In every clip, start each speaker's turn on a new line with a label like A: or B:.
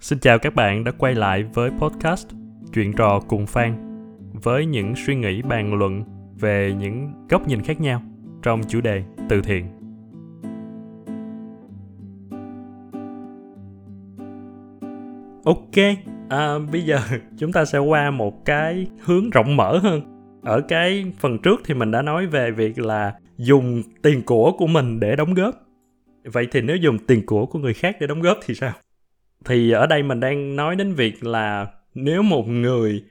A: Xin chào các bạn đã quay lại với podcast Chuyện trò cùng Phan với những suy nghĩ bàn luận về những góc nhìn khác nhau trong chủ đề từ thiện. Ok, à, bây giờ chúng ta sẽ qua một cái hướng rộng mở hơn. Ở cái phần trước thì mình đã nói về việc là dùng tiền của của mình để đóng góp. Vậy thì nếu dùng tiền của của người khác để đóng góp thì sao? Thì ở đây mình đang nói đến việc là nếu một người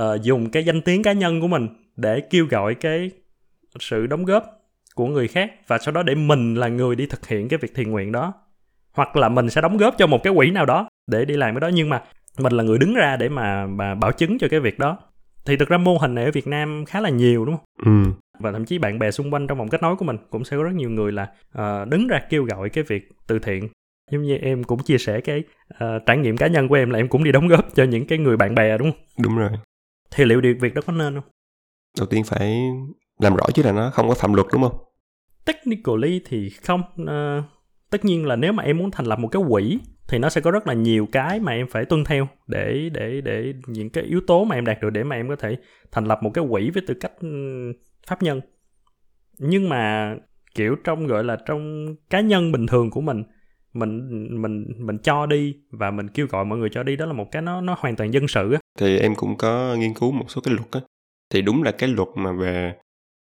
A: uh, dùng cái danh tiếng cá nhân của mình để kêu gọi cái sự đóng góp của người khác và sau đó để mình là người đi thực hiện cái việc thiện nguyện đó hoặc là mình sẽ đóng góp cho một cái quỹ nào đó để đi làm cái đó nhưng mà mình là người đứng ra để mà mà bảo chứng cho cái việc đó thì thực ra mô hình này ở Việt Nam khá là nhiều đúng không?
B: Ừ.
A: Và thậm chí bạn bè xung quanh trong vòng kết nối của mình cũng sẽ có rất nhiều người là uh, đứng ra kêu gọi cái việc từ thiện giống như em cũng chia sẻ cái uh, trải nghiệm cá nhân của em là em cũng đi đóng góp cho những cái người bạn bè đúng không?
B: Đúng rồi.
A: Thì liệu điều việc đó có nên không?
B: Đầu tiên phải làm rõ chứ là nó không có phạm luật đúng không?
A: Technically thì không uh, tất nhiên là nếu mà em muốn thành lập một cái quỹ thì nó sẽ có rất là nhiều cái mà em phải tuân theo để để để những cái yếu tố mà em đạt được để mà em có thể thành lập một cái quỹ với tư cách pháp nhân. Nhưng mà kiểu trong gọi là trong cá nhân bình thường của mình mình mình mình cho đi và mình kêu gọi mọi người cho đi đó là một cái nó nó hoàn toàn dân sự á.
B: Thì em cũng có nghiên cứu một số cái luật á. Thì đúng là cái luật mà về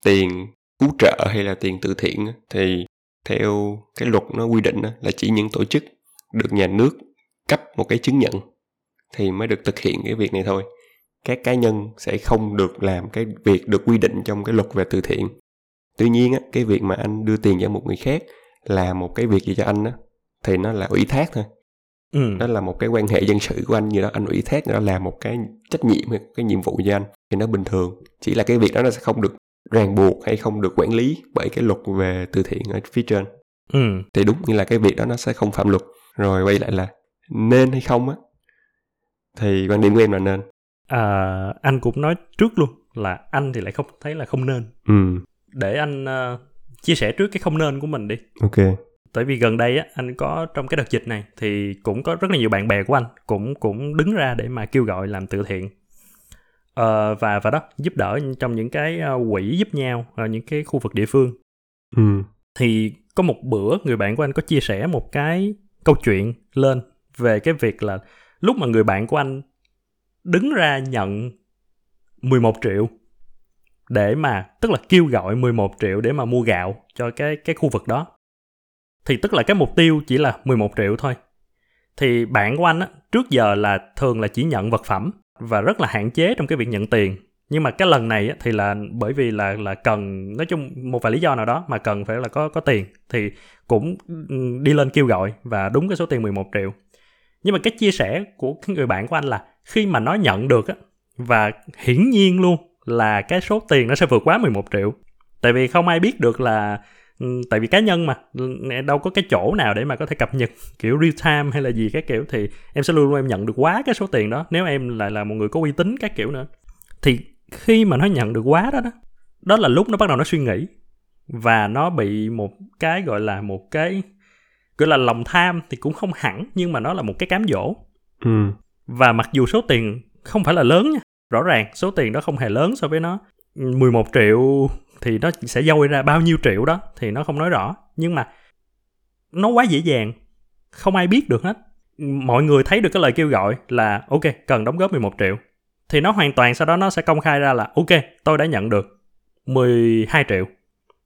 B: tiền cứu trợ hay là tiền từ thiện á, thì theo cái luật nó quy định á, là chỉ những tổ chức được nhà nước cấp một cái chứng nhận thì mới được thực hiện cái việc này thôi. Các cá nhân sẽ không được làm cái việc được quy định trong cái luật về từ thiện. Tuy nhiên á, cái việc mà anh đưa tiền cho một người khác là một cái việc gì cho anh á? Thì nó là ủy thác thôi. Ừ. đó là một cái quan hệ dân sự của anh như đó anh ủy thác nó là một cái trách nhiệm hay cái nhiệm vụ cho anh thì nó bình thường. Chỉ là cái việc đó nó sẽ không được ràng buộc hay không được quản lý bởi cái luật về từ thiện ở phía trên. Ừ. thì đúng như là cái việc đó nó sẽ không phạm luật. Rồi quay lại là nên hay không á thì quan điểm của em là nên.
A: À, anh cũng nói trước luôn là anh thì lại không thấy là không nên. Ừ. để anh uh, chia sẻ trước cái không nên của mình đi.
B: Ok
A: tại vì gần đây á anh có trong cái đợt dịch này thì cũng có rất là nhiều bạn bè của anh cũng cũng đứng ra để mà kêu gọi làm từ thiện. Uh, và và đó giúp đỡ trong những cái uh, quỹ giúp nhau ở những cái khu vực địa phương. Ừ. thì có một bữa người bạn của anh có chia sẻ một cái câu chuyện lên về cái việc là lúc mà người bạn của anh đứng ra nhận 11 triệu để mà tức là kêu gọi 11 triệu để mà mua gạo cho cái cái khu vực đó thì tức là cái mục tiêu chỉ là 11 triệu thôi. Thì bạn của anh á, trước giờ là thường là chỉ nhận vật phẩm và rất là hạn chế trong cái việc nhận tiền. Nhưng mà cái lần này á, thì là bởi vì là là cần nói chung một vài lý do nào đó mà cần phải là có có tiền thì cũng đi lên kêu gọi và đúng cái số tiền 11 triệu. Nhưng mà cái chia sẻ của cái người bạn của anh là khi mà nó nhận được á và hiển nhiên luôn là cái số tiền nó sẽ vượt quá 11 triệu. Tại vì không ai biết được là tại vì cá nhân mà đâu có cái chỗ nào để mà có thể cập nhật kiểu real time hay là gì các kiểu thì em sẽ luôn luôn em nhận được quá cái số tiền đó nếu em lại là một người có uy tín các kiểu nữa. Thì khi mà nó nhận được quá đó đó đó là lúc nó bắt đầu nó suy nghĩ và nó bị một cái gọi là một cái gọi là lòng tham thì cũng không hẳn nhưng mà nó là một cái cám dỗ. Ừ. và mặc dù số tiền không phải là lớn nha rõ ràng số tiền đó không hề lớn so với nó. 11 triệu thì nó sẽ dôi ra bao nhiêu triệu đó thì nó không nói rõ. Nhưng mà nó quá dễ dàng, không ai biết được hết. Mọi người thấy được cái lời kêu gọi là, ok, cần đóng góp 11 triệu. Thì nó hoàn toàn sau đó nó sẽ công khai ra là, ok, tôi đã nhận được 12 triệu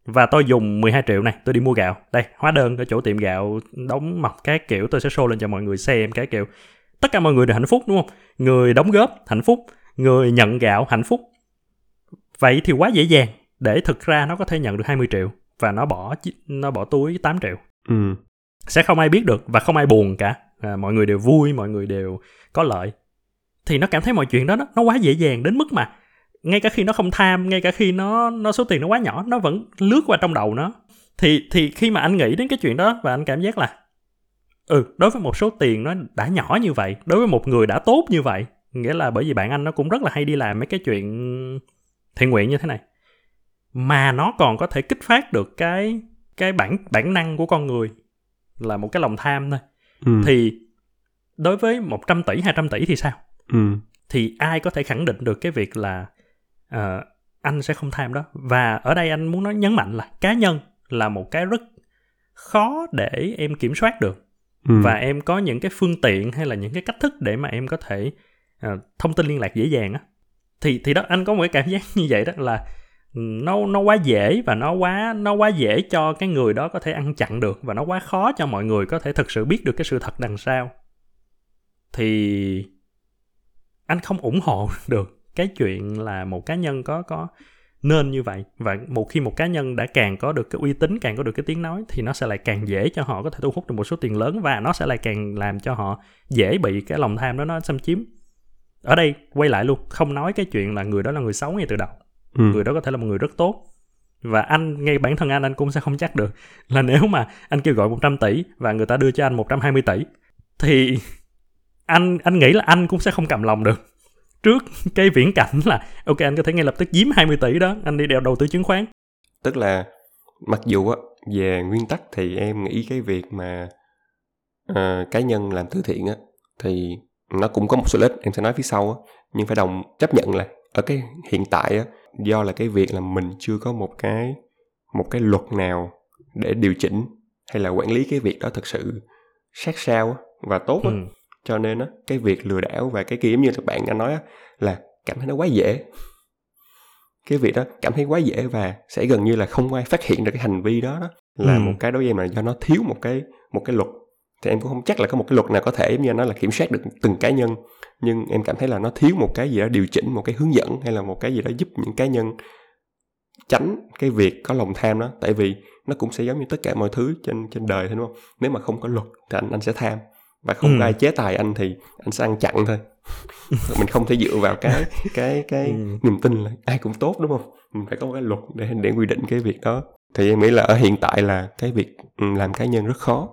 A: và tôi dùng 12 triệu này, tôi đi mua gạo. Đây, hóa đơn ở chỗ tiệm gạo, đóng mọc cái kiểu, tôi sẽ show lên cho mọi người xem cái kiểu. Tất cả mọi người đều hạnh phúc, đúng không? Người đóng góp hạnh phúc, người nhận gạo hạnh phúc. Vậy thì quá dễ dàng để thực ra nó có thể nhận được 20 triệu và nó bỏ nó bỏ túi 8 triệu. Ừ. Sẽ không ai biết được và không ai buồn cả. À, mọi người đều vui, mọi người đều có lợi. Thì nó cảm thấy mọi chuyện đó nó, nó quá dễ dàng đến mức mà ngay cả khi nó không tham, ngay cả khi nó nó số tiền nó quá nhỏ, nó vẫn lướt qua trong đầu nó. Thì thì khi mà anh nghĩ đến cái chuyện đó và anh cảm giác là ừ, đối với một số tiền nó đã nhỏ như vậy, đối với một người đã tốt như vậy, nghĩa là bởi vì bạn anh nó cũng rất là hay đi làm mấy cái chuyện thiện nguyện như thế này mà nó còn có thể kích phát được cái cái bản bản năng của con người là một cái lòng tham thôi. Ừ. thì đối với 100 tỷ 200 tỷ thì sao?
B: Ừ.
A: Thì ai có thể khẳng định được cái việc là ờ, anh sẽ không tham đó? Và ở đây anh muốn nói nhấn mạnh là cá nhân là một cái rất khó để em kiểm soát được.
B: Ừ.
A: Và em có những cái phương tiện hay là những cái cách thức để mà em có thể ờ, thông tin liên lạc dễ dàng á. Thì thì đó anh có một cái cảm giác như vậy đó là nó nó quá dễ và nó quá nó quá dễ cho cái người đó có thể ăn chặn được và nó quá khó cho mọi người có thể thực sự biết được cái sự thật đằng sau. Thì anh không ủng hộ được cái chuyện là một cá nhân có có nên như vậy. Và một khi một cá nhân đã càng có được cái uy tín, càng có được cái tiếng nói thì nó sẽ lại càng dễ cho họ có thể thu hút được một số tiền lớn và nó sẽ lại càng làm cho họ dễ bị cái lòng tham đó nó xâm chiếm. Ở đây quay lại luôn, không nói cái chuyện là người đó là người xấu ngay từ đầu
B: ừ.
A: Người đó có thể là một người rất tốt. Và anh ngay bản thân anh anh cũng sẽ không chắc được là nếu mà anh kêu gọi 100 tỷ và người ta đưa cho anh 120 tỷ thì anh anh nghĩ là anh cũng sẽ không cầm lòng được. Trước cái viễn cảnh là ok anh có thể ngay lập tức giếm 20 tỷ đó anh đi đeo đầu tư chứng khoán.
B: Tức là mặc dù á về nguyên tắc thì em nghĩ cái việc mà ờ, cá nhân làm từ thiện á thì nó cũng có một số lợi ích em sẽ nói phía sau á. Nhưng phải đồng chấp nhận là ở cái hiện tại á do là cái việc là mình chưa có một cái một cái luật nào để điều chỉnh hay là quản lý cái việc đó thật sự sát sao và tốt á
A: ừ.
B: cho nên á cái việc lừa đảo và cái kia giống như các bạn đã nói á là cảm thấy nó quá dễ cái việc đó cảm thấy quá dễ và sẽ gần như là không ai phát hiện được cái hành vi đó, đó là
A: Ừ.
B: một cái đối với em là do nó thiếu một cái một cái luật thì em cũng không chắc là có một cái luật nào có thể như nó là kiểm soát được từng cá nhân nhưng em cảm thấy là nó thiếu một cái gì đó điều chỉnh một cái hướng dẫn hay là một cái gì đó giúp những cá nhân tránh cái việc có lòng tham đó. Tại vì nó cũng sẽ giống như tất cả mọi thứ trên trên đời thôi đúng không? Nếu mà không có luật thì anh anh sẽ tham và không
A: Ừ.
B: có ai chế tài anh thì anh sẽ ăn chặn thôi. Mình không thể dựa vào cái cái cái
A: Ừ.
B: niềm tin là ai cũng tốt đúng không? Mình phải có một cái luật để để quy định cái việc đó. Thì em nghĩ là ở hiện tại là cái việc ừ, làm cá nhân rất khó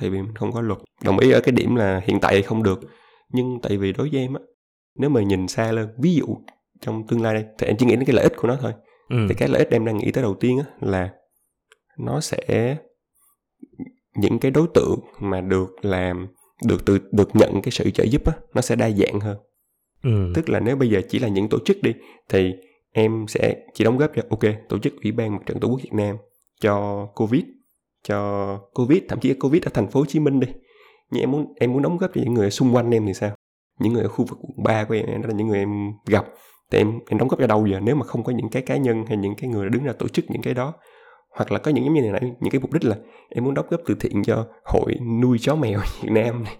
B: tại vì mình không có luật đồng ý ở cái điểm là hiện tại thì không được nhưng tại vì đối với em á nếu mà nhìn xa lên ví dụ trong tương lai đây thì em chỉ nghĩ đến cái lợi ích của nó thôi
A: Ừ.
B: thì cái lợi ích em đang nghĩ tới đầu tiên á là nó sẽ những cái đối tượng mà được làm được từ được nhận cái sự trợ giúp á nó sẽ đa dạng hơn
A: Ừ.
B: tức là nếu bây giờ chỉ là những tổ chức đi thì em sẽ chỉ đóng góp cho ok tổ chức ủy ban mặt trận tổ quốc việt nam cho covid cho covid thậm chí covid ở thành phố hồ chí minh đi. Nhưng em muốn em muốn đóng góp cho những người xung quanh em thì sao? Những người ở khu vực quận ba của em đó là những người em gặp. Thì em em đóng góp cho đâu giờ nếu mà không có những cái cá nhân hay những cái người đứng ra tổ chức những cái đó? Hoặc là có những giống như này nãy những cái mục đích là em muốn đóng góp từ thiện cho hội nuôi chó mèo Việt Nam này.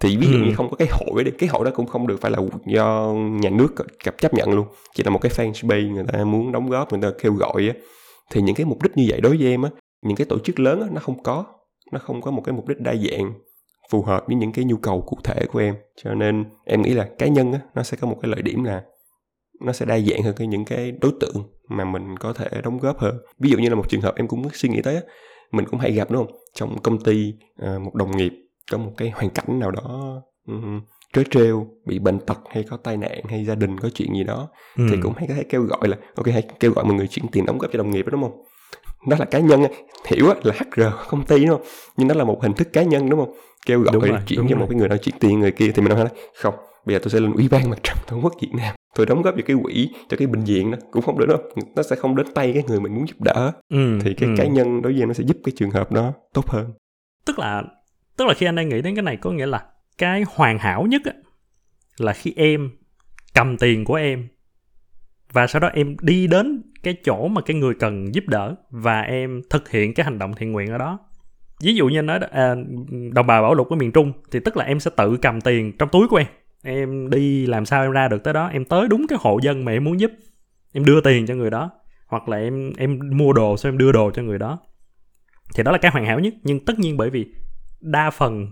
B: Thì ví dụ
A: Ừ.
B: như không có cái hội đi cái hội đó cũng không được phải là do nhà nước cập chấp nhận luôn. Chỉ là một cái fanpage người ta muốn đóng góp người ta kêu gọi á. Thì những cái mục đích như vậy đối với em á những cái tổ chức lớn á nó không có. Nó không có một cái mục đích đa dạng phù hợp với những cái nhu cầu cụ thể của em. Cho nên em nghĩ là cá nhân á nó sẽ có một cái lợi điểm là nó sẽ đa dạng hơn cái những cái đối tượng mà mình có thể đóng góp hơn. Ví dụ như là một trường hợp em cũng suy nghĩ tới á mình cũng hay gặp đúng không? Trong công ty à, một đồng nghiệp có một cái hoàn cảnh nào đó trớ trêu bị bệnh tật hay có tai nạn hay gia đình có chuyện gì đó
A: Ừ.
B: thì cũng hay có thể kêu gọi là ok hãy kêu gọi mọi người chuyển tiền đóng góp cho đồng nghiệp đó đúng không đó là cá nhân hiểu là HR công ty đúng không? Nhưng đó là một hình thức cá nhân đúng không? Kêu gọi
A: Đúng rồi,
B: chuyển
A: đúng
B: cho
A: rồi.
B: một cái người nào chuyển tiền người kia thì mình nói không bây giờ tôi sẽ lên ủy ban mặt trận tổ quốc Việt Nam. Tôi đóng góp cho cái quỹ cho cái bệnh viện đó. Cũng không được đâu nó sẽ không đến tay cái người mình muốn giúp đỡ.
A: Ừ.
B: thì cái
A: ừ.
B: cá nhân đối với em nó sẽ giúp cái trường hợp đó tốt hơn.
A: Tức là tức là khi anh đang nghĩ đến cái này có nghĩa là cái hoàn hảo nhất á, là khi em cầm tiền của em và sau đó em đi đến cái chỗ mà cái người cần giúp đỡ và em thực hiện cái hành động thiện nguyện ở đó. Ví dụ như nói à, đồng bào bảo lục ở miền trung thì tức là em sẽ tự cầm tiền trong túi của em. Em đi làm sao em ra được tới đó em tới đúng cái hộ dân mà em muốn giúp. Em đưa tiền cho người đó hoặc là em em mua đồ xong em đưa đồ cho người đó. Thì đó là cái hoàn hảo nhất. Nhưng tất nhiên bởi vì đa phần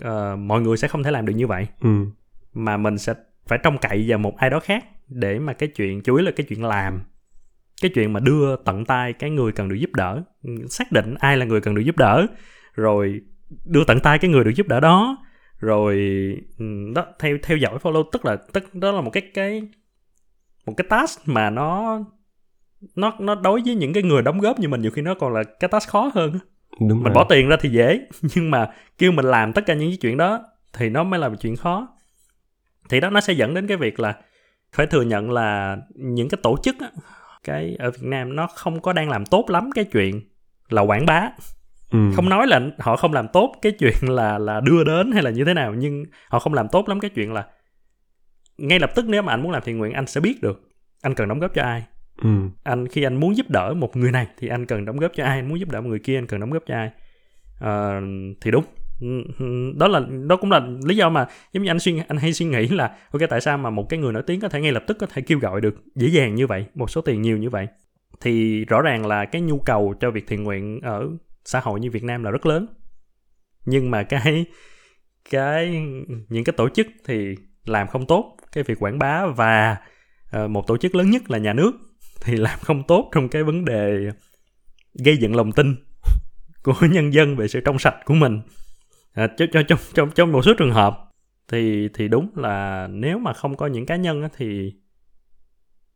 A: ờ, mọi người sẽ không thể làm được như vậy.
B: Ừ.
A: Mà mình sẽ phải trông cậy vào một ai đó khác để mà cái chuyện chủ yếu là cái chuyện làm. Cái chuyện mà đưa tận tay cái người cần được giúp đỡ xác định ai là người cần được giúp đỡ rồi đưa tận tay cái người được giúp đỡ đó rồi ừ, đó theo theo dõi follow tức là tức đó là một cái cái một cái task mà nó nó nó đối với những cái người đóng góp như mình nhiều khi nó còn là cái task khó hơn
B: đúng
A: mình
B: rồi.
A: bỏ tiền ra thì dễ nhưng mà kêu mình làm tất cả những cái chuyện đó thì nó mới là một chuyện khó. Thì đó nó sẽ dẫn đến cái việc là phải thừa nhận là những cái tổ chức á, cái ở Việt Nam nó không có đang làm tốt lắm cái chuyện là quảng bá
B: ừ.
A: không nói là họ không làm tốt cái chuyện là là đưa đến hay là như thế nào nhưng họ không làm tốt lắm cái chuyện là ngay lập tức nếu mà anh muốn làm thiện nguyện anh sẽ biết được anh cần đóng góp cho ai
B: ừ.
A: anh khi anh muốn giúp đỡ một người này thì anh cần đóng góp cho ai anh muốn giúp đỡ một người kia anh cần đóng góp cho ai Ờ, thì đúng Ừ, ừ. đó là đó cũng là lý do mà giống như anh suy anh hay suy nghĩ là ok tại sao mà một cái người nổi tiếng có thể ngay lập tức có thể kêu gọi được dễ dàng như vậy một số tiền nhiều như vậy? Thì rõ ràng là cái nhu cầu cho việc thiện nguyện ở xã hội như Việt Nam là rất lớn. Nhưng mà cái cái những cái tổ chức thì làm không tốt cái việc quảng bá và uh, một tổ chức lớn nhất là nhà nước thì làm không tốt trong cái vấn đề gây dựng lòng tin của nhân dân về sự trong sạch của mình à, cho, cho, trong, trong, trong một số trường hợp thì thì đúng là nếu mà không có những cá nhân á, thì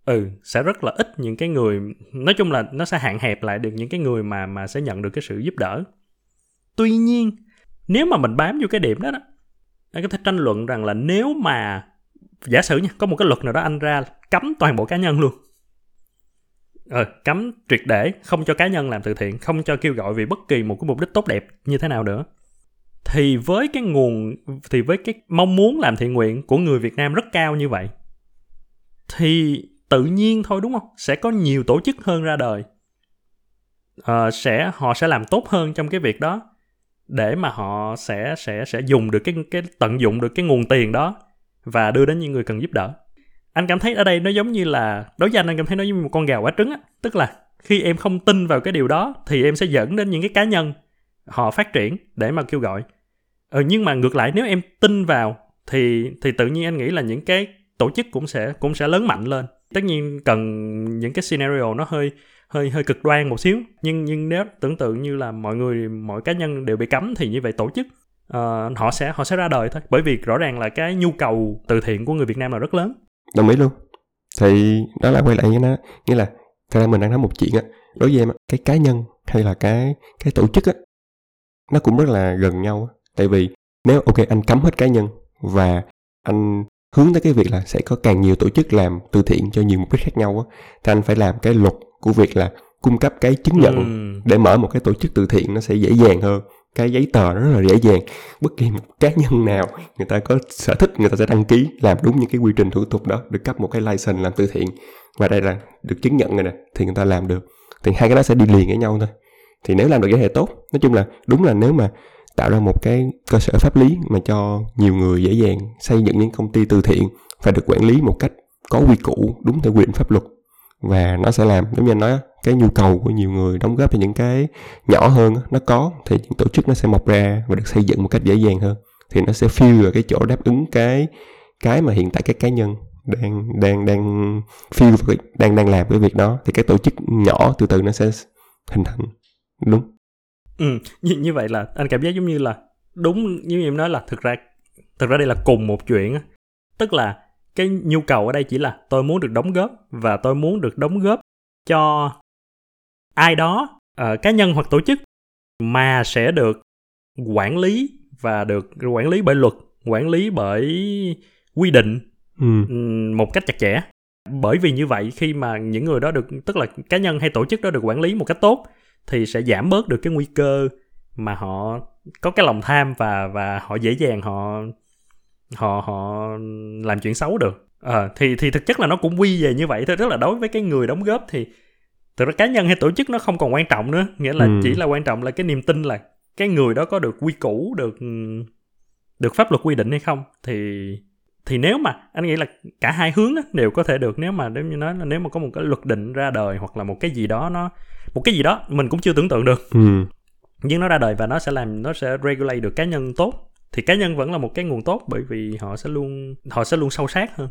A: ừ sẽ rất là ít những cái người nói chung là nó sẽ hạn hẹp lại được những cái người mà mà sẽ nhận được cái sự giúp đỡ. Tuy nhiên nếu mà mình bám vô cái điểm đó đó anh có thể tranh luận rằng là nếu mà giả sử nha có một cái luật nào đó anh ra cấm toàn bộ cá nhân luôn. Ờ, cấm triệt để không cho cá nhân làm từ thiện không cho kêu gọi vì bất kỳ một cái mục đích tốt đẹp như thế nào nữa thì với cái nguồn thì với cái mong muốn làm thiện nguyện của người Việt Nam rất cao như vậy thì tự nhiên thôi đúng không? Sẽ có nhiều tổ chức hơn ra đời. À, sẽ họ sẽ làm tốt hơn trong cái việc đó để mà họ sẽ sẽ sẽ dùng được cái cái tận dụng được cái nguồn tiền đó và đưa đến những người cần giúp đỡ. Anh cảm thấy ở đây nó giống như là đối với anh anh cảm thấy nó giống như một con gà quả trứng á. Tức là khi em không tin vào cái điều đó thì em sẽ dẫn đến những cái cá nhân họ phát triển để mà kêu gọi. Ừ, nhưng mà ngược lại nếu em tin vào thì thì tự nhiên anh nghĩ là những cái tổ chức cũng sẽ cũng sẽ lớn mạnh lên. Tất nhiên cần những cái scenario nó hơi hơi hơi cực đoan một xíu nhưng nhưng nếu tưởng tượng như là mọi người mọi cá nhân đều bị cấm thì như vậy tổ chức uh, họ sẽ họ sẽ ra đời thôi. Bởi vì rõ ràng là cái nhu cầu từ thiện của người Việt Nam là rất lớn.
B: Đồng ý luôn. Thì đó là quay lại như nó nghĩa là thật ra mình đang nói một chuyện á đối với em cái cá nhân hay là cái cái tổ chức á nó cũng rất là gần nhau tại vì nếu ok anh cấm hết cá nhân và anh hướng tới cái việc là sẽ có càng nhiều tổ chức làm từ thiện cho nhiều mục đích khác nhau á thì anh phải làm cái luật của việc là cung cấp cái chứng nhận ừ. để mở một cái tổ chức từ thiện nó sẽ dễ dàng hơn. Cái giấy tờ nó rất là dễ dàng. Bất kỳ một cá nhân nào người ta có sở thích người ta sẽ đăng ký làm đúng những cái quy trình thủ tục đó được cấp một cái license làm từ thiện. Và đây là được chứng nhận rồi nè thì người ta làm được. Thì hai cái đó sẽ đi liền với nhau thôi thì nếu làm được vậy hệ tốt, nói chung là đúng là nếu mà tạo ra một cái cơ sở pháp lý mà cho nhiều người dễ dàng xây dựng những công ty từ thiện và được quản lý một cách có quy củ, đúng theo quy định pháp luật. Và nó sẽ làm, giống như anh nói cái nhu cầu của nhiều người đóng góp cho những cái nhỏ hơn nó có, thì những tổ chức nó sẽ mọc ra và được xây dựng một cách dễ dàng hơn. Thì nó sẽ fill ở cái chỗ đáp ứng cái cái mà hiện tại các cá nhân đang đang đang fill đang đang làm cái việc đó. Thì cái tổ chức nhỏ từ từ nó sẽ hình thành đúng.
A: Ừ như, như vậy là anh cảm giác giống như là đúng như em nói là thực ra thực ra đây là cùng một chuyện tức là cái nhu cầu ở đây chỉ là tôi muốn được đóng góp và tôi muốn được đóng góp cho ai đó uh, cá nhân hoặc tổ chức mà sẽ được quản lý và được quản lý bởi luật quản lý bởi quy định ừ. một cách chặt chẽ. Bởi vì như vậy khi mà những người đó được tức là cá nhân hay tổ chức đó được quản lý một cách tốt thì sẽ giảm bớt được cái nguy cơ mà họ có cái lòng tham và và họ dễ dàng họ họ họ làm chuyện xấu được. À, thì thì thực chất là nó cũng quy về như vậy thôi. Tức là đối với cái người đóng góp thì thực ra cá nhân hay tổ chức nó không còn quan trọng nữa. Nghĩa là ừ. chỉ là quan trọng là cái niềm tin là cái người đó có được quy củ được được pháp luật quy định hay không. Thì thì nếu mà anh nghĩ là cả hai hướng đó đều có thể được. Nếu mà nếu như nói là nếu mà có một cái luật định ra đời hoặc là một cái gì đó nó một cái gì đó mình cũng chưa tưởng tượng được.
B: Ừ.
A: nhưng nó ra đời và nó sẽ làm nó sẽ regulate được cá nhân tốt thì cá nhân vẫn là một cái nguồn tốt bởi vì họ sẽ luôn họ sẽ luôn sâu sát hơn.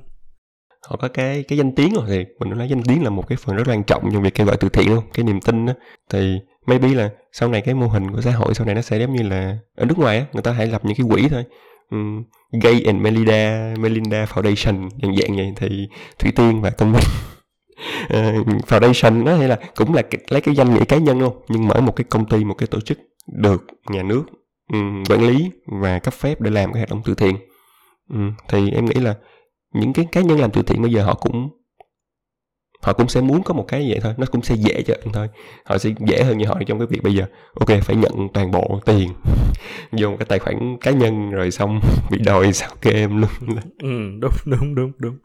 B: Họ có cái cái danh tiếng rồi thì mình nói danh tiếng là một cái phần rất quan trọng trong việc kêu gọi từ thiện luôn cái niềm tin đó thì maybe là sau này cái mô hình của xã hội sau này nó sẽ giống như là ở nước ngoài á người ta hãy lập những cái quỹ thôi um, Gay and Melinda Melinda Foundation dạng dạng vậy. Thì Thủy Tiên và Công Minh. Uh, Foundation đó hay là cũng là lấy cái danh nghĩa cá nhân luôn nhưng mở một cái công ty một cái tổ chức được nhà nước um, quản lý và cấp phép để làm cái hoạt động từ thiện. Um, thì em nghĩ là những cái cá nhân làm từ thiện bây giờ họ cũng họ cũng sẽ muốn có một cái vậy thôi nó cũng sẽ dễ cho anh thôi. Họ sẽ dễ hơn như họ trong cái việc bây giờ ok phải nhận toàn bộ tiền vô một cái tài khoản cá nhân rồi xong bị đòi sao kê em luôn.
A: Ừ đúng đúng đúng đúng.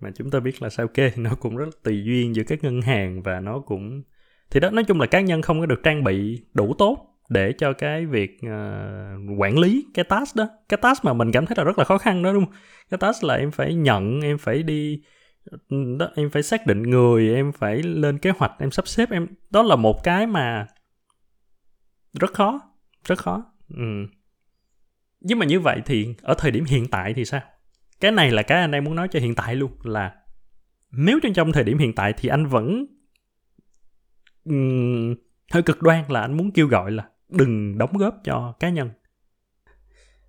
A: Mà chúng ta biết là sao kê nó cũng rất tùy duyên giữa các ngân hàng và nó cũng thì đó nói chung là cá nhân không có được trang bị đủ tốt để cho cái việc uh, quản lý cái task đó. Cái task mà mình cảm thấy là rất là khó khăn đó đúng không? Cái task là em phải nhận em phải đi đó em phải xác định người em phải lên kế hoạch em sắp xếp em. Đó là một cái mà rất khó rất khó. Ừ. nhưng mà như vậy thì ở thời điểm hiện tại thì sao? Cái này là cái anh đang muốn nói cho hiện tại luôn là nếu trong trong thời điểm hiện tại thì anh vẫn um, hơi cực đoan là anh muốn kêu gọi là đừng đóng góp cho cá nhân.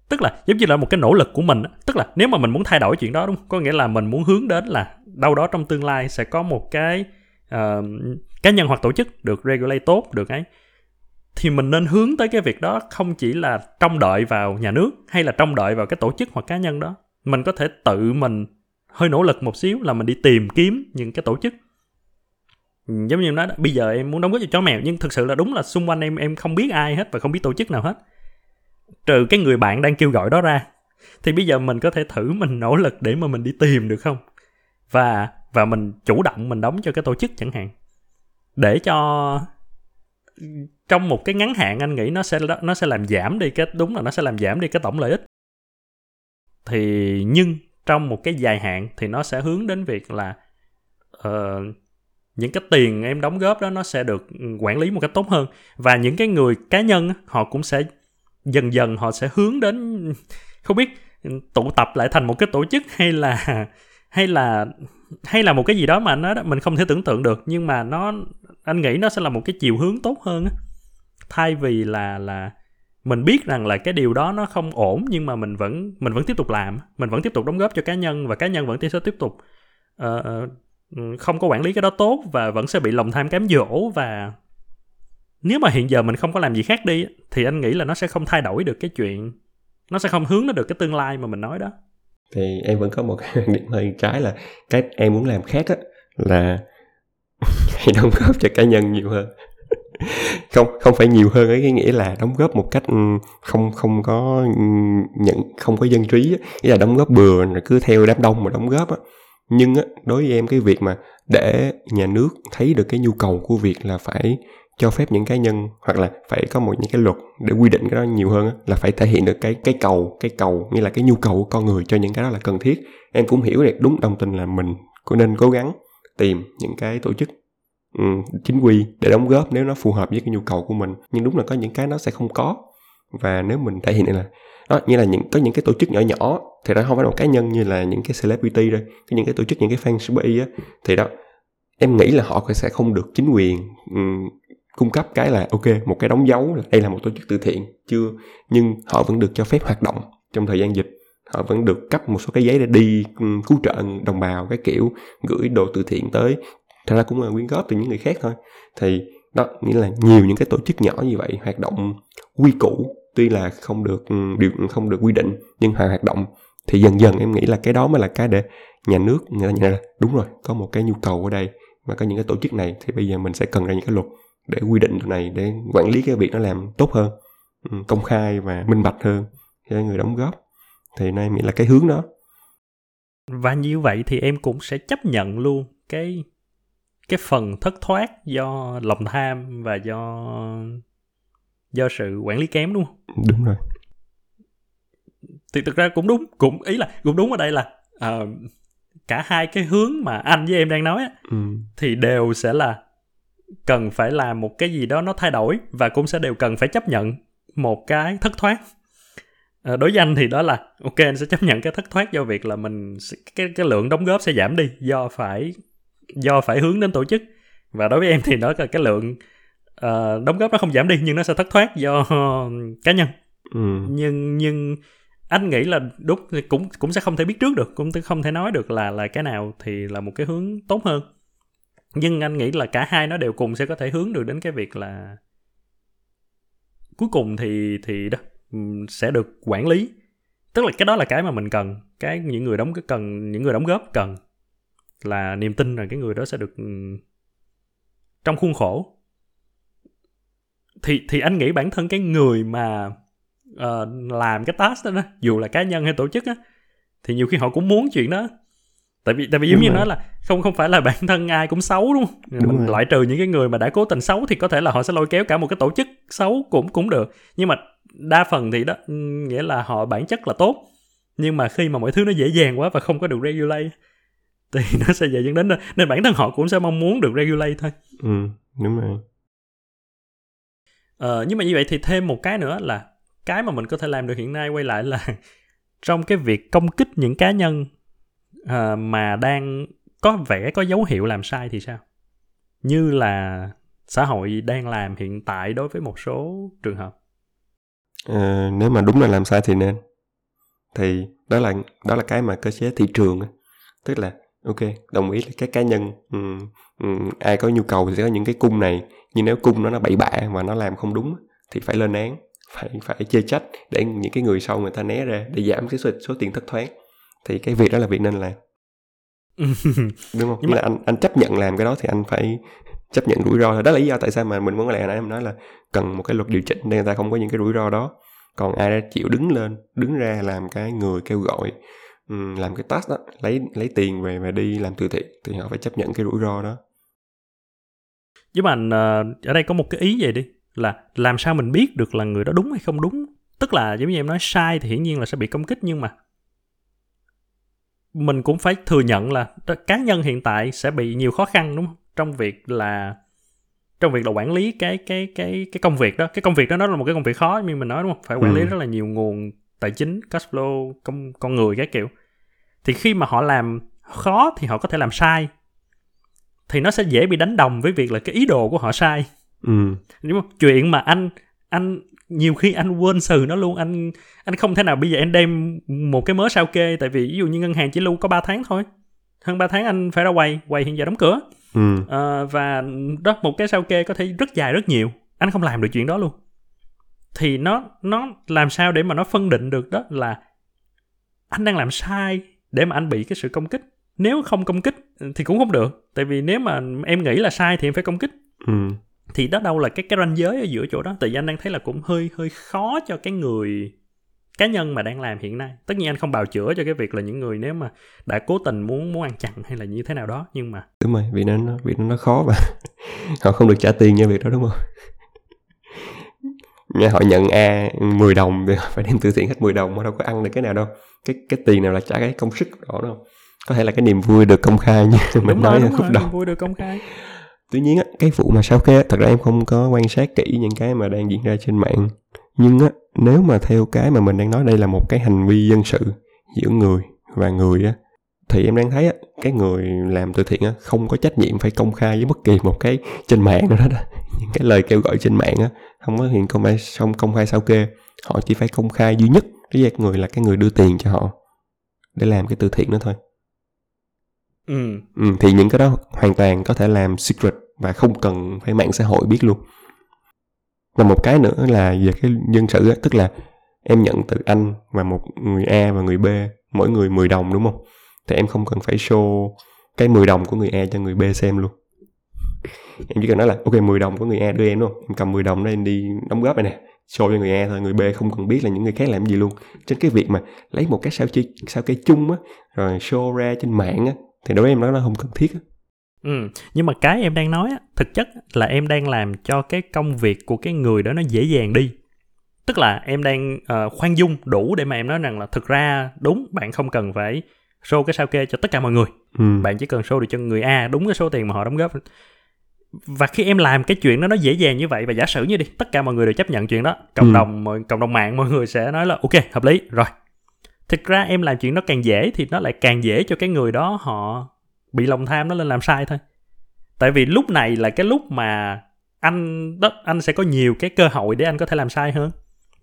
A: Tức là giống như là một cái nỗ lực của mình tức là nếu mà mình muốn thay đổi chuyện đó đúng không? có nghĩa là mình muốn hướng đến là đâu đó trong tương lai sẽ có một cái uh, cá nhân hoặc tổ chức được regulate tốt được ấy. Thì mình nên hướng tới cái việc đó không chỉ là trông đợi vào nhà nước hay là trông đợi vào cái tổ chức hoặc cá nhân đó. Mình có thể tự mình hơi nỗ lực một xíu là mình đi tìm kiếm những cái tổ chức. Ừ, giống như nói bây giờ em muốn đóng góp cho chó mèo nhưng thực sự là đúng là xung quanh em em không biết ai hết và không biết tổ chức nào hết. Trừ cái người bạn đang kêu gọi đó ra. Thì bây giờ mình có thể thử mình nỗ lực để mà mình đi tìm được không? Và và mình chủ động mình đóng cho cái tổ chức chẳng hạn. Để cho trong một cái ngắn hạn anh nghĩ nó sẽ nó sẽ làm giảm đi cái đúng là nó sẽ làm giảm đi cái tổng lợi ích. Thì nhưng trong một cái dài hạn thì nó sẽ hướng đến việc là uh, những cái tiền em đóng góp đó nó sẽ được quản lý một cách tốt hơn. Và những cái người cá nhân họ cũng sẽ dần dần họ sẽ hướng đến không biết tụ tập lại thành một cái tổ chức hay là hay là hay là một cái gì đó mà nó mình không thể tưởng tượng được nhưng mà nó anh nghĩ nó sẽ là một cái chiều hướng tốt hơn á. Thay vì là là mình biết rằng là cái điều đó nó không ổn nhưng mà mình vẫn mình vẫn tiếp tục làm mình vẫn tiếp tục đóng góp cho cá nhân và cá nhân vẫn sẽ tiếp tục uh, không có quản lý cái đó tốt và vẫn sẽ bị lòng tham cám dỗ và nếu mà hiện giờ mình không có làm gì khác đi thì anh nghĩ là nó sẽ không thay đổi được cái chuyện nó sẽ không hướng nó được cái tương lai mà mình nói đó
B: thì em vẫn có một cái điểm hơi trái là cái em muốn làm khác á, là hãy đóng góp cho cá nhân nhiều hơn. Không không phải nhiều hơn ấy, cái nghĩa là đóng góp một cách không không có nhận, không có dân trí nghĩa là đóng góp bừa rồi cứ theo đám đông mà đóng góp á. Nhưng á, đối với em cái việc mà để nhà nước thấy được cái nhu cầu của việc là phải cho phép những cá nhân hoặc là phải có một những cái luật để quy định cái đó nhiều hơn là phải thể hiện được cái cái cầu cái cầu như là cái nhu cầu của con người cho những cái đó là cần thiết. Em cũng hiểu được đúng đồng tình là mình cũng nên cố gắng tìm những cái tổ chức um, chính quy để đóng góp nếu nó phù hợp với cái nhu cầu của mình. Nhưng đúng là có những cái nó sẽ không có. Và nếu mình thể hiện là đó như là những có những cái tổ chức nhỏ nhỏ thì nó không phải là một cá nhân như là những cái celebrity đây cái những cái tổ chức những cái fan shopee á thì đó em nghĩ là họ sẽ không được chính quyền um, cung cấp cái là, ok, một cái đóng dấu là đây là một tổ chức từ thiện, chưa? Nhưng họ vẫn được cho phép hoạt động trong thời gian dịch. Họ vẫn được cấp một số cái giấy để đi ừ, cứu trợ đồng bào cái kiểu, gửi đồ từ thiện tới. Thật ra cũng là quyên góp từ những người khác thôi. Thì đó, nghĩa là nhiều những cái tổ chức nhỏ như vậy hoạt động quy củ, tuy là không được ừ, điều, không được quy định, nhưng họ hoạt động. Thì dần dần em nghĩ là cái đó mới là cái để nhà nước người ta nhận ra đúng rồi, có một cái nhu cầu ở đây và có những cái tổ chức này thì bây giờ mình sẽ cần ra những cái luật để quy định điều này để quản lý cái việc nó làm tốt hơn ừ, công khai và minh bạch hơn cho người đóng góp. Thì nay nghĩ là cái hướng đó.
A: Và như vậy thì em cũng sẽ chấp nhận luôn cái cái phần thất thoát do lòng tham và do do sự quản lý kém đúng không?
B: Đúng rồi.
A: Thì thực ra cũng đúng cũng ý là cũng đúng ở đây là uh, cả hai cái hướng mà anh với em đang nói á, ừ. thì đều sẽ là cần phải làm một cái gì đó nó thay đổi và cũng sẽ đều cần phải chấp nhận một cái thất thoát. À, đối với anh thì đó là ok anh sẽ chấp nhận cái thất thoát do việc là mình cái cái lượng đóng góp sẽ giảm đi do phải do phải hướng đến tổ chức. Và đối với em thì đó là cái lượng uh, đóng góp nó không giảm đi nhưng nó sẽ thất thoát do cá nhân. Ừ. nhưng nhưng anh nghĩ là đúng cũng cũng sẽ không thể biết trước được cũng không thể nói được là là cái nào thì là một cái hướng tốt hơn nhưng anh nghĩ là cả hai nó đều cùng sẽ có thể hướng được đến cái việc là cuối cùng thì thì đó ừ, sẽ được quản lý. Tức là cái đó là cái mà mình cần cái những người đóng cần những người đóng góp cần là niềm tin rằng cái người đó sẽ được ừ, trong khuôn khổ. Thì thì anh nghĩ bản thân cái người mà uh, làm cái task đó, đó dù là cá nhân hay tổ chức á thì nhiều khi họ cũng muốn chuyện đó tại vì tại vì giống như nói là không không phải là bản thân ai cũng xấu đúng không?
B: Đúng
A: mình
B: rồi.
A: loại trừ những cái người mà đã cố tình xấu thì có thể là họ sẽ lôi kéo cả một cái tổ chức xấu cũng cũng được. Nhưng mà đa phần thì đó ừ, nghĩa là họ bản chất là tốt. Nhưng mà khi mà mọi thứ nó dễ dàng quá và không có được regulate thì nó sẽ dễ dẫn đến nên bản thân họ cũng sẽ mong muốn được regulate thôi.
B: Ừ đúng rồi.
A: Ờ, nhưng mà như vậy thì thêm một cái nữa là cái mà mình có thể làm được hiện nay quay lại là trong cái việc công kích những cá nhân uh, mà đang có vẻ có dấu hiệu làm sai thì sao? Như là xã hội đang làm hiện tại đối với một số trường hợp.
B: Ờ, nếu mà đúng là làm sai thì nên thì đó là đó là cái mà cơ chế thị trường tức là ok đồng ý là các cá nhân um, um, ai có nhu cầu thì sẽ có những cái cung này nhưng nếu cung nó nó bậy bạ và nó làm không đúng thì phải lên án phải phải chê trách để những cái người sau người ta né ra để giảm cái số, số tiền thất thoát thì cái việc đó là việc nên làm. Đúng không?
A: Nhưng mà-
B: là anh anh chấp nhận làm cái đó thì anh phải chấp nhận rủi ro. Thôi đó là lý do tại sao mà mình muốn lại nãy em nói là cần một cái luật điều chỉnh để người ta không có những cái rủi ro đó. Còn ai đã chịu đứng lên đứng ra làm cái người kêu gọi làm cái task đó lấy lấy tiền về và đi làm từ thiện thì họ phải chấp nhận cái rủi ro đó.
A: Nhưng mà ờ, ở đây có một cái ý vậy đi là làm sao mình biết được là người đó đúng hay không đúng? Tức là giống như em nói sai thì hiển nhiên là sẽ bị công kích nhưng mà mình cũng phải thừa nhận là cá nhân hiện tại sẽ bị nhiều khó khăn đúng không? Trong việc là trong việc là quản lý cái cái cái cái công việc đó. Cái công việc đó nó là một cái công việc khó như mình nói đúng không? Phải quản lý
B: Ừ.
A: rất là nhiều nguồn tài chính, cash flow, công con người cái kiểu. Thì khi mà họ làm khó thì họ có thể làm sai. Thì nó sẽ dễ bị đánh đồng với việc là cái ý đồ của họ sai
B: ừ
A: đúng không chuyện mà anh anh nhiều khi anh quên sừ nó luôn. Anh anh không thể nào bây giờ anh đem một cái mớ sao kê tại vì ví dụ như ngân hàng chỉ lưu có 3 tháng thôi. Hơn 3 tháng anh phải ra quầy quầy hiện giờ đóng cửa.
B: Ừ.
A: Ờ, và đó một cái sao kê có thể rất dài rất nhiều. Anh không làm được chuyện đó luôn. Thì nó nó làm sao để mà nó phân định được đó là anh đang làm sai để mà anh bị cái sự công kích. Nếu không công kích thì cũng không được. Tại vì nếu mà em nghĩ là sai thì em phải công kích.
B: Ừ
A: thì đó đâu là cái cái ranh giới ở giữa chỗ đó. Tại vì anh đang thấy là cũng hơi hơi khó cho cái người cá nhân mà đang làm hiện nay. Tất nhiên anh không bào chữa cho cái việc là những người nếu mà đã cố tình muốn muốn ăn chặn hay là như thế nào đó nhưng mà
B: đúng rồi vì nó nó vì nó khó mà họ không được trả tiền cho việc đó đúng không? Nghe họ nhận a 10 đồng thì phải đem từ thiện hết 10 đồng mà đâu có ăn được cái nào đâu. Cái cái tiền nào là trả cái công sức đó đâu có thể là cái niềm vui được công khai như mình
A: đúng
B: nói
A: rồi đúng
B: khúc
A: rồi
B: đầu
A: vui được công khai
B: tuy nhiên á cái vụ mà sao kê á, thật ra em không có quan sát kỹ những cái mà đang diễn ra trên mạng. Nhưng á nếu mà theo cái mà mình đang nói đây là một cái hành vi dân sự giữa người và người á thì em đang thấy á cái người làm từ thiện á không có trách nhiệm phải công khai với bất kỳ một cái trên mạng nào đó, đó. những cái lời kêu gọi trên mạng á không có hiện công khai không công khai sao kê. Họ chỉ phải công khai duy nhất với cái người là cái người đưa tiền cho họ để làm cái từ thiện đó thôi
A: ừ
B: Ừ, thì những cái đó hoàn toàn có thể làm secret và không cần phải mạng xã hội biết luôn. Và một cái nữa là về cái nhân sự á, tức là em nhận từ anh và một người A và người B, mỗi người 10 đồng đúng không? Thì em không cần phải show cái 10 đồng của người A cho người B xem luôn. Em chỉ cần nói là ok 10 đồng của người A đưa em đúng không? Em cầm 10 đồng đó em đi đóng góp này nè, show cho người A thôi, người B không cần biết là những người khác làm gì luôn. Trên cái việc mà lấy một cái sao chi sao cây chung á, rồi show ra trên mạng á, thì đối với em nó nó không cần thiết á.
A: ừ nhưng mà cái em đang nói á, thực chất là em đang làm cho cái công việc của cái người đó nó dễ dàng đi tức là em đang ờ, khoan dung đủ để mà em nói rằng là thực ra đúng bạn không cần phải show cái sao kê cho tất cả mọi người
B: ừ.
A: bạn chỉ cần show được cho người A đúng cái số tiền mà họ đóng góp và khi em làm cái chuyện đó nó dễ dàng như vậy và giả sử như đi tất cả mọi người đều chấp nhận chuyện đó cộng
B: Ừ.
A: đồng cộng đồng mạng mọi người sẽ nói là ok hợp lý rồi thực ra em làm chuyện đó càng dễ thì nó lại càng dễ cho cái người đó họ bị lòng tham nó lên làm sai thôi. Tại vì lúc này là cái lúc mà anh đó anh sẽ có nhiều cái cơ hội để anh có thể làm sai hơn.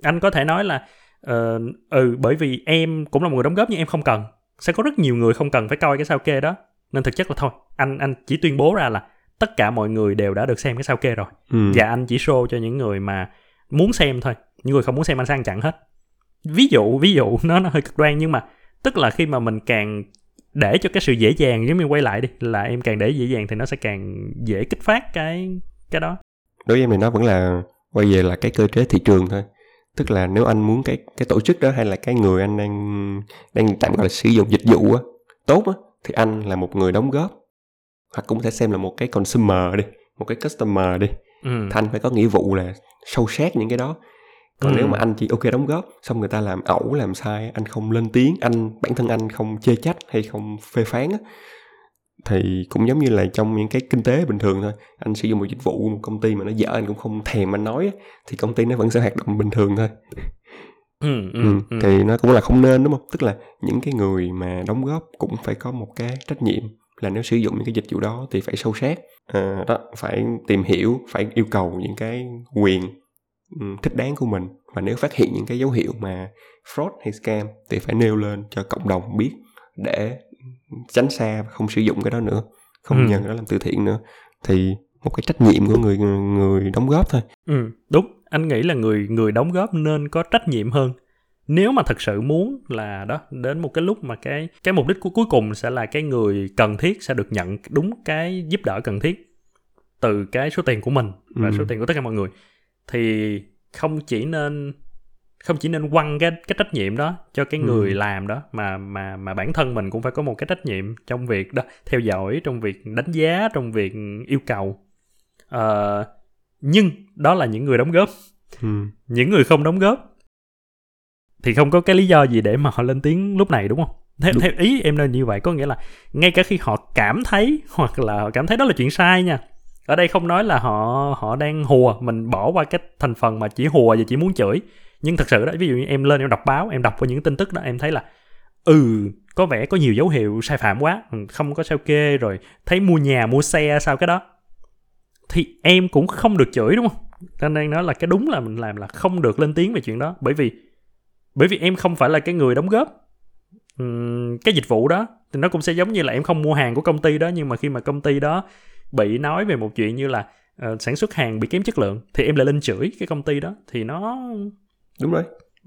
A: Anh có thể nói là ờ, ừ bởi vì em cũng là một người đóng góp nhưng em không cần. Sẽ có rất nhiều người không cần phải coi cái sao kê đó. Nên thực chất là thôi anh anh chỉ tuyên bố ra là tất cả mọi người đều đã được xem cái sao kê rồi.
B: Ừ.
A: và anh chỉ show cho những người mà muốn xem thôi những người không muốn xem anh sang chặn hết ví dụ ví dụ nó nó hơi cực đoan nhưng mà tức là khi mà mình càng để cho cái sự dễ dàng giống như quay lại đi là em càng để dễ dàng thì nó sẽ càng dễ kích phát cái cái đó.
B: Đối với em thì nó vẫn là quay về là cái cơ chế thị trường thôi. Tức là nếu anh muốn cái cái tổ chức đó hay là cái người anh đang đang tạm gọi là sử dụng dịch vụ á tốt á thì anh là một người đóng góp. Hoặc cũng có thể xem là một cái consumer đi một cái customer đi.
A: Ừ.
B: thì anh phải có nghĩa vụ là sâu sát những cái đó còn
A: Ừ.
B: nếu mà anh chỉ ok đóng góp xong người ta làm ẩu làm sai anh không lên tiếng anh bản thân anh không chê trách hay không phê phán á thì cũng giống như là trong những cái kinh tế bình thường thôi anh sử dụng một dịch vụ một công ty mà nó dở anh cũng không thèm anh nói thì công ty nó vẫn sẽ hoạt động bình thường thôi
A: Ừ, ừ,
B: ừ.
A: ừ.
B: thì nó cũng là không nên đúng không tức là những cái người mà đóng góp cũng phải có một cái trách nhiệm là nếu sử dụng những cái dịch vụ đó thì phải sâu sát à, đó phải tìm hiểu phải yêu cầu những cái quyền thích đáng của mình và nếu phát hiện những cái dấu hiệu mà fraud hay scam thì phải nêu lên cho cộng đồng biết để tránh xa và không sử dụng cái đó nữa không
A: Ừ.
B: nhận nó làm từ thiện nữa thì một cái trách nhiệm của người người đóng góp thôi
A: Ừ, đúng. Anh nghĩ là người người đóng góp nên có trách nhiệm hơn. Nếu mà thật sự muốn là đó đến một cái lúc mà cái cái mục đích của cuối cùng sẽ là cái người cần thiết sẽ được nhận đúng cái giúp đỡ cần thiết từ cái số tiền của mình và
B: Ừ.
A: số tiền của tất cả mọi người thì không chỉ nên không chỉ nên quăng cái cái trách nhiệm đó cho cái
B: Ừ.
A: người làm đó mà mà mà bản thân mình cũng phải có một cái trách nhiệm trong việc đó theo dõi trong việc đánh giá trong việc yêu cầu Ờ, nhưng đó là những người đóng góp
B: ừ.
A: những người không đóng góp thì không có cái lý do gì để mà họ lên tiếng lúc này đúng không theo,
B: Đúng.
A: theo ý em nên như vậy có nghĩa là ngay cả khi họ cảm thấy hoặc là họ cảm thấy đó là chuyện sai nha ở đây không nói là họ họ đang hùa, mình bỏ qua cái thành phần mà chỉ hùa và chỉ muốn chửi. Nhưng thật sự đó, ví dụ như em lên em đọc báo, em đọc qua những tin tức đó, em thấy là ừ có vẻ có nhiều dấu hiệu sai phạm quá ừ, không có sao kê rồi, thấy mua nhà, mua xe, sao cái đó. Thì em cũng không được chửi, đúng không? Cho nên nói là cái đúng là mình làm là không được lên tiếng về chuyện đó, bởi vì bởi vì em không phải là cái người đóng góp. Cái dịch vụ đó thì nó cũng sẽ giống như là em không mua hàng của công ty đó, nhưng mà khi mà công ty đó bị nói về một chuyện như là ờ, sản xuất hàng bị kém chất lượng thì em lại lên chửi cái công ty đó thì nó
B: đúng rồi.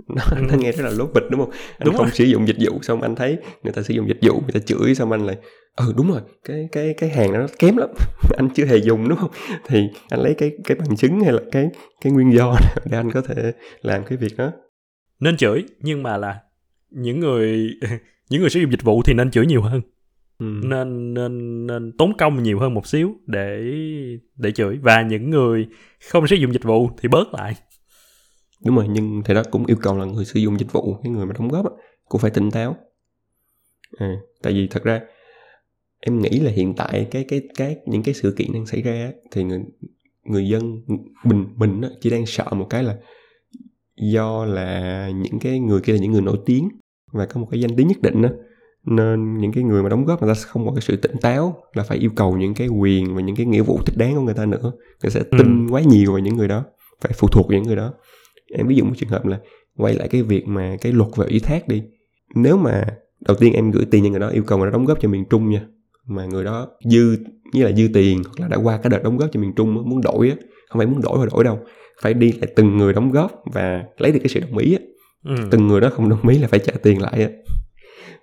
B: Nó,
A: Ừ.
B: nó nghe rất là lố bịch đúng không? Anh
A: Đúng
B: không
A: rồi.
B: sử dụng dịch vụ xong anh thấy người ta sử dụng dịch vụ người ta chửi xong anh lại ừ đúng rồi cái cái cái hàng đó nó kém lắm. Anh chưa hề dùng đúng không? Thì anh lấy cái cái bằng chứng hay là cái cái nguyên do để anh có thể làm cái việc đó.
A: Nên chửi nhưng mà là những người những người sử dụng dịch vụ thì nên chửi nhiều hơn
B: ừ.
A: nên nên nên tốn công nhiều hơn một xíu để để chửi. Và những người không sử dụng dịch vụ thì bớt lại.
B: Đúng rồi nhưng thì đó cũng yêu cầu là người sử dụng dịch vụ cái người mà đóng góp á, cũng phải tỉnh táo. À, tại vì thật ra em nghĩ là hiện tại cái cái cái những cái sự kiện đang xảy ra á, thì người người dân mình mình á, chỉ đang sợ một cái là do là những cái người kia là những người nổi tiếng và có một cái danh tiếng nhất định á nên những cái người mà đóng góp người ta sẽ không có cái sự tỉnh táo là phải yêu cầu những cái quyền và những cái nghĩa vụ thích đáng của người ta nữa. Người sẽ tin quá nhiều vào những người đó phải phụ thuộc vào những người đó. Em ví dụ một trường hợp là quay lại cái việc mà cái luật về ủy thác đi. Nếu mà đầu tiên em gửi tiền cho người đó yêu cầu người đó đóng góp cho miền trung nha mà người đó dư như là dư tiền hoặc là đã qua cái đợt đóng góp cho miền trung muốn đổi á không phải muốn đổi mà đổi đâu phải đi lại từng người đóng góp và lấy được cái sự đồng ý á.
A: Ừ.
B: từng người đó không đồng ý là phải trả tiền lại á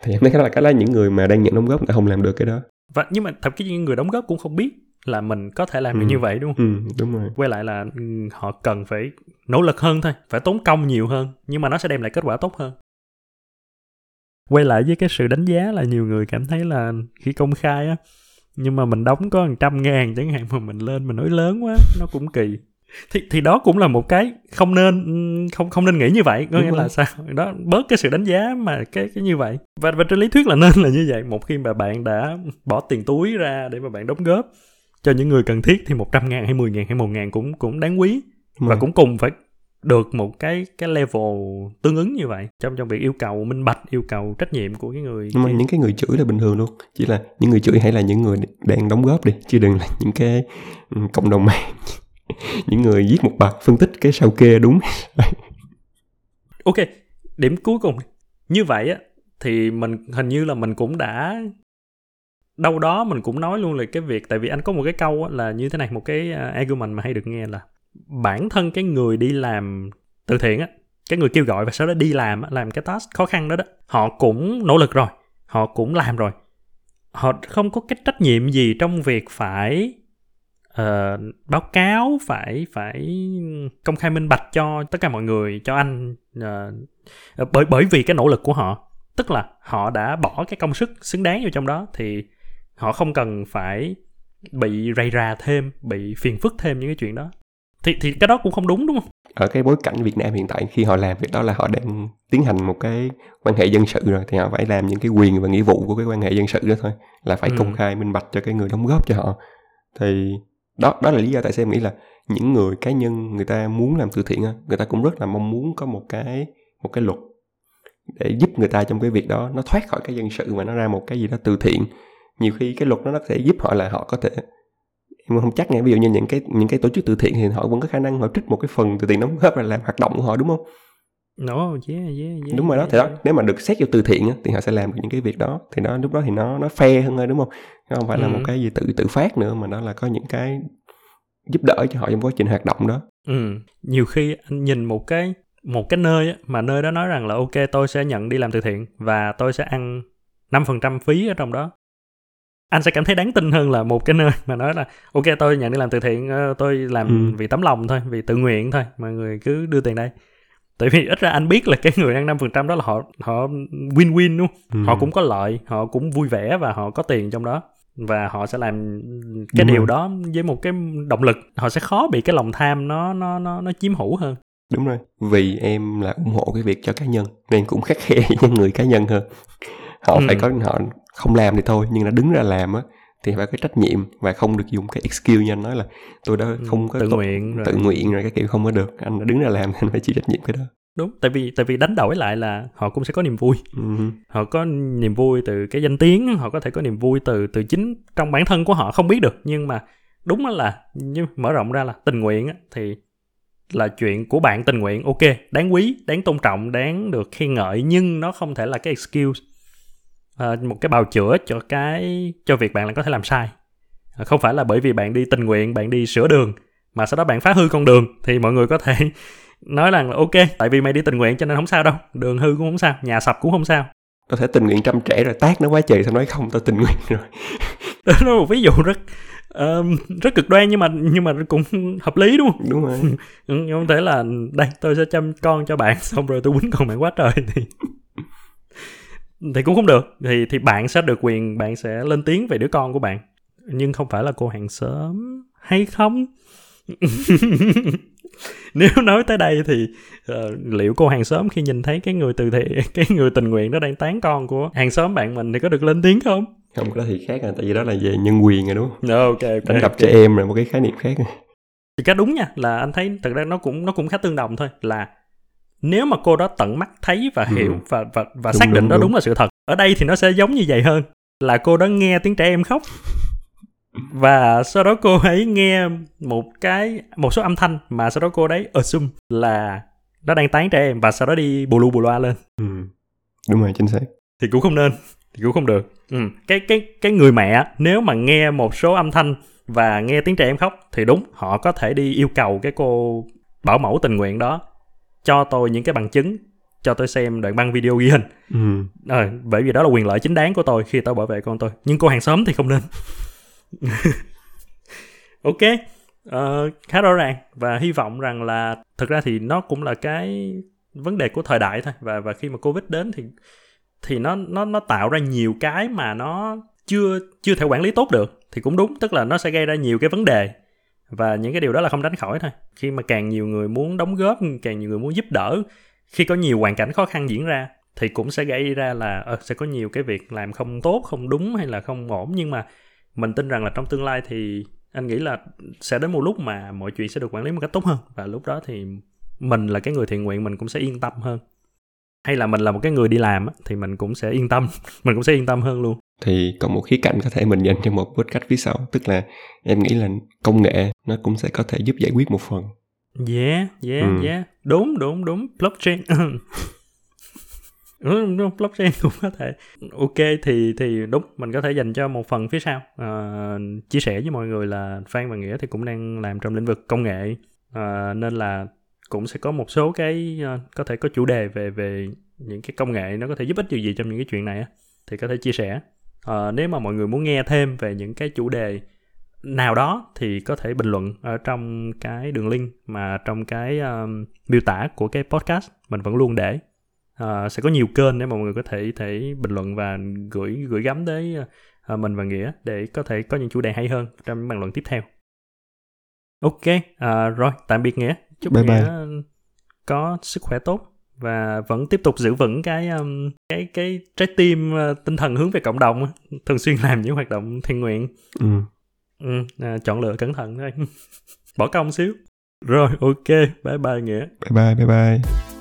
B: thì em thấy là cái đó những người mà đang nhận đóng góp người ta không làm được cái đó.
A: Và nhưng mà thậm chí những người đóng góp cũng không biết là mình có thể làm được
B: Ừ.
A: như vậy đúng không?
B: Ừ đúng rồi.
A: Quay lại là ừ, họ cần phải nỗ lực hơn thôi phải tốn công nhiều hơn nhưng mà nó sẽ đem lại kết quả tốt hơn. Quay lại với cái sự đánh giá là nhiều người cảm thấy là khi công khai á nhưng mà mình đóng có một trăm ngàn chẳng hạn mà mình lên mình nói lớn quá nó cũng kỳ thì thì đó cũng là một cái không nên không không nên nghĩ như vậy có nghĩa là sao? Đó bớt cái sự đánh giá mà cái cái như vậy. Và và trên lý thuyết là nên là như vậy. Một khi mà bạn đã bỏ tiền túi ra để mà bạn đóng góp cho những người cần thiết thì 100 ngàn hay 10 ngàn hay 1 ngàn cũng cũng đáng quý. Và cũng cùng phải được một cái cái level tương ứng như vậy trong trong việc yêu cầu minh bạch yêu cầu trách nhiệm của cái người
B: nhưng mà những cái người chửi là bình thường luôn. Chỉ là những người chửi hãy là những người đang đóng góp đi chứ đừng là những cái cộng đồng mạng những người viết một bài phân tích cái sao kê đúng.
A: Ok điểm cuối cùng. Như vậy á thì mình hình như là mình cũng đã đâu đó mình cũng nói luôn là cái việc tại vì anh có một cái câu á, là như thế này một cái à, argument mà hay được nghe là bản thân cái người đi làm từ thiện á cái người kêu gọi và sau đó đi làm làm cái task khó khăn đó đó họ cũng nỗ lực rồi họ cũng làm rồi. Họ không có cái trách nhiệm gì trong việc phải uh, báo cáo phải phải công khai minh bạch cho tất cả mọi người cho anh uh, bởi bởi vì cái nỗ lực của họ. Tức là họ đã bỏ cái công sức xứng đáng vào trong đó thì họ không cần phải bị rầy rà thêm bị phiền phức thêm những cái chuyện đó. Thì thì cái đó cũng không đúng đúng không?
B: Ở cái bối cảnh Việt Nam hiện tại khi họ làm việc đó là họ đang tiến hành một cái quan hệ dân sự rồi thì họ phải làm những cái quyền và nghĩa vụ của cái quan hệ dân sự đó thôi là phải ừ. công khai minh bạch cho cái người đóng góp cho họ. Thì đó đó là lý do tại sao em nghĩ là những người, cá nhân người ta muốn làm từ thiện người ta cũng rất là mong muốn có một cái một cái luật để giúp người ta trong cái việc đó, nó thoát khỏi cái dân sự mà nó ra một cái gì đó từ thiện. Nhiều khi cái luật đó nó sẽ giúp họ là họ có thể, em không chắc nghe ví dụ như những cái những cái tổ chức từ thiện thì họ vẫn có khả năng họ trích một cái phần từ tiền đóng góp ra làm hoạt động của họ, đúng không?
A: No, yeah, yeah, yeah,
B: đúng rồi đó
A: yeah,
B: thì đó nếu mà được xét vô từ thiện thì họ sẽ làm được những cái việc đó. Thì nó lúc đó thì nó nó fair hơn thôi đúng không? Nó không phải là ừ. một cái gì tự tự phát nữa mà nó là có những cái giúp đỡ cho họ trong quá trình hoạt động đó.
A: Ừ nhiều khi anh nhìn một cái một cái nơi mà nơi đó nói rằng là ok tôi sẽ nhận đi làm từ thiện và tôi sẽ ăn 5% phí ở trong đó. Anh sẽ cảm thấy đáng tin hơn là một cái nơi mà nói là ok tôi nhận đi làm từ thiện ờ, tôi làm ừ. vì tấm lòng thôi vì tự nguyện thôi mọi người cứ đưa tiền đây tại vì ít ra anh biết là cái người ăn 5% đó là họ họ win win đúng không? Ừ. họ cũng có lợi họ cũng vui vẻ và họ có tiền trong đó và họ sẽ làm cái đúng điều rồi. đó với một cái động lực họ sẽ khó bị cái lòng tham nó nó nó nó chiếm hữu hơn
B: đúng rồi vì em là ủng hộ cái việc cho cá nhân nên cũng khắc khe với những người cá nhân hơn họ ừ. phải có họ không làm thì thôi nhưng là đứng ra làm á thì phải có trách nhiệm và không được dùng cái excuse như anh nói là tôi đã ừ, không có
A: tự nguyện
B: rồi. tự nguyện rồi cái kiểu không có được. Anh đã đứng ra làm anh phải chịu trách nhiệm cái đó.
A: Đúng tại vì tại vì đánh đổi lại là họ cũng sẽ có niềm vui. Uh-huh. họ có niềm vui từ cái danh tiếng họ có thể có niềm vui từ từ chính trong bản thân của họ không biết được. Nhưng mà đúng là như mở rộng ra là tình nguyện thì là chuyện của bạn tình nguyện ok đáng quý đáng tôn trọng đáng được khen ngợi nhưng nó không thể là cái excuse uh, một cái bào chữa cho cái cho việc bạn là có thể làm sai. Uh, không phải là bởi vì bạn đi tình nguyện bạn đi sửa đường mà sau đó bạn phá hư con đường thì mọi người có thể nói rằng là ok tại vì mày đi tình nguyện cho nên không sao đâu đường hư cũng không sao nhà sập cũng không sao.
B: Có thể tình nguyện trăm trẻ rồi tác nó quá trời sao nói không tao tình nguyện rồi.
A: Đó là một ví dụ rất uh, rất cực đoan nhưng mà nhưng mà cũng hợp lý đúng không?
B: Đúng rồi.
A: Không thể là đây tôi sẽ chăm con cho bạn xong rồi tôi quýnh con bạn quá trời thì thì cũng không được. Thì thì bạn sẽ được quyền bạn sẽ lên tiếng về đứa con của bạn. Nhưng không phải là cô hàng xóm hay không? Nếu nói tới đây thì uh, liệu cô hàng xóm khi nhìn thấy cái người từ thiện cái người tình nguyện đó đang tán con của hàng xóm bạn mình thì có được lên tiếng không?
B: Không có thì khác rồi tại vì đó là về nhân quyền rồi đúng không?
A: Ok, okay
B: đánh đập trẻ em là một cái khái niệm khác.
A: Thì cái đúng nha là anh thấy thực ra nó cũng nó cũng khá tương đồng thôi. Là nếu mà cô đó tận mắt thấy và ừ. hiểu ừ. và và và đúng, xác định đúng, đó đúng. đúng là sự thật ở đây thì nó sẽ giống như vậy hơn là cô đó nghe tiếng trẻ em khóc và sau đó cô ấy nghe một cái một số âm thanh mà sau đó cô đấy assume là nó đang tán trẻ em và sau đó đi bù lu bù loa lên
B: ừ. đúng rồi chính xác
A: thì cũng không nên thì cũng không được ừ. cái cái cái người mẹ nếu mà nghe một số âm thanh và nghe tiếng trẻ em khóc thì đúng họ có thể đi yêu cầu cái cô bảo mẫu tình nguyện đó cho tôi những cái bằng chứng cho tôi xem đoạn băng video ghi hình. Ừ. à, bởi vì đó là quyền lợi chính đáng của tôi khi tôi bảo vệ con tôi. Nhưng cô hàng xóm thì không nên. Ok uh, khá rõ ràng. Và hy vọng rằng là thực ra thì nó cũng là cái vấn đề của thời đại thôi. Và và khi mà covid đến thì thì nó nó nó tạo ra nhiều cái mà nó chưa chưa thể quản lý tốt được. Thì cũng đúng tức là nó sẽ gây ra nhiều cái vấn đề và những cái điều đó là không tránh khỏi thôi. Khi mà càng nhiều người muốn đóng góp càng nhiều người muốn giúp đỡ khi có nhiều hoàn cảnh khó khăn diễn ra thì cũng sẽ gây ra là uh, sẽ có nhiều cái việc làm không tốt không đúng hay là không ổn. Nhưng mà mình tin rằng là trong tương lai thì anh nghĩ là sẽ đến một lúc mà mọi chuyện sẽ được quản lý một cách tốt hơn. Và lúc đó thì mình là cái người thiện nguyện mình cũng sẽ yên tâm hơn hay là mình là một cái người đi làm thì mình cũng sẽ yên tâm. Mình cũng sẽ yên tâm hơn luôn.
B: Thì còn một khía cạnh có thể mình dành cho một podcast phía sau tức là em nghĩ là công nghệ nó cũng sẽ có thể giúp giải quyết một phần.
A: Yeah yeah ừ. yeah. Đúng đúng đúng. Blockchain. Đúng, đúng. Blockchain cũng có thể. Ok thì thì đúng mình có thể dành cho một phần phía sau. Uh, chia sẻ với mọi người là phan và nghĩa thì cũng đang làm trong lĩnh vực công nghệ. Uh, nên là cũng sẽ có một số cái uh, có thể có chủ đề về về những cái công nghệ nó có thể giúp ích điều gì trong những cái chuyện này á thì có thể chia sẻ. Uh, nếu mà mọi người muốn nghe thêm về những cái chủ đề nào đó thì có thể bình luận ở trong cái đường link mà trong cái um, miêu tả của cái podcast mình vẫn luôn để. Uh, sẽ có nhiều kênh để mọi người có thể thể bình luận và gửi gửi gắm tới uh, mình và nghĩa để có thể có những chủ đề hay hơn trong những bàn luận tiếp theo. Ok uh, rồi tạm biệt nghĩa chúc
B: bye bye.
A: có sức khỏe tốt và vẫn tiếp tục giữ vững cái um, cái cái trái tim uh, tinh thần hướng về cộng đồng thường xuyên làm những hoạt động thiện nguyện.
B: Ừ.
A: ừ, à, chọn lựa cẩn thận thôi. Bỏ công xíu. Rồi ok. Bye bye nghĩa.
B: Bye bye bye bye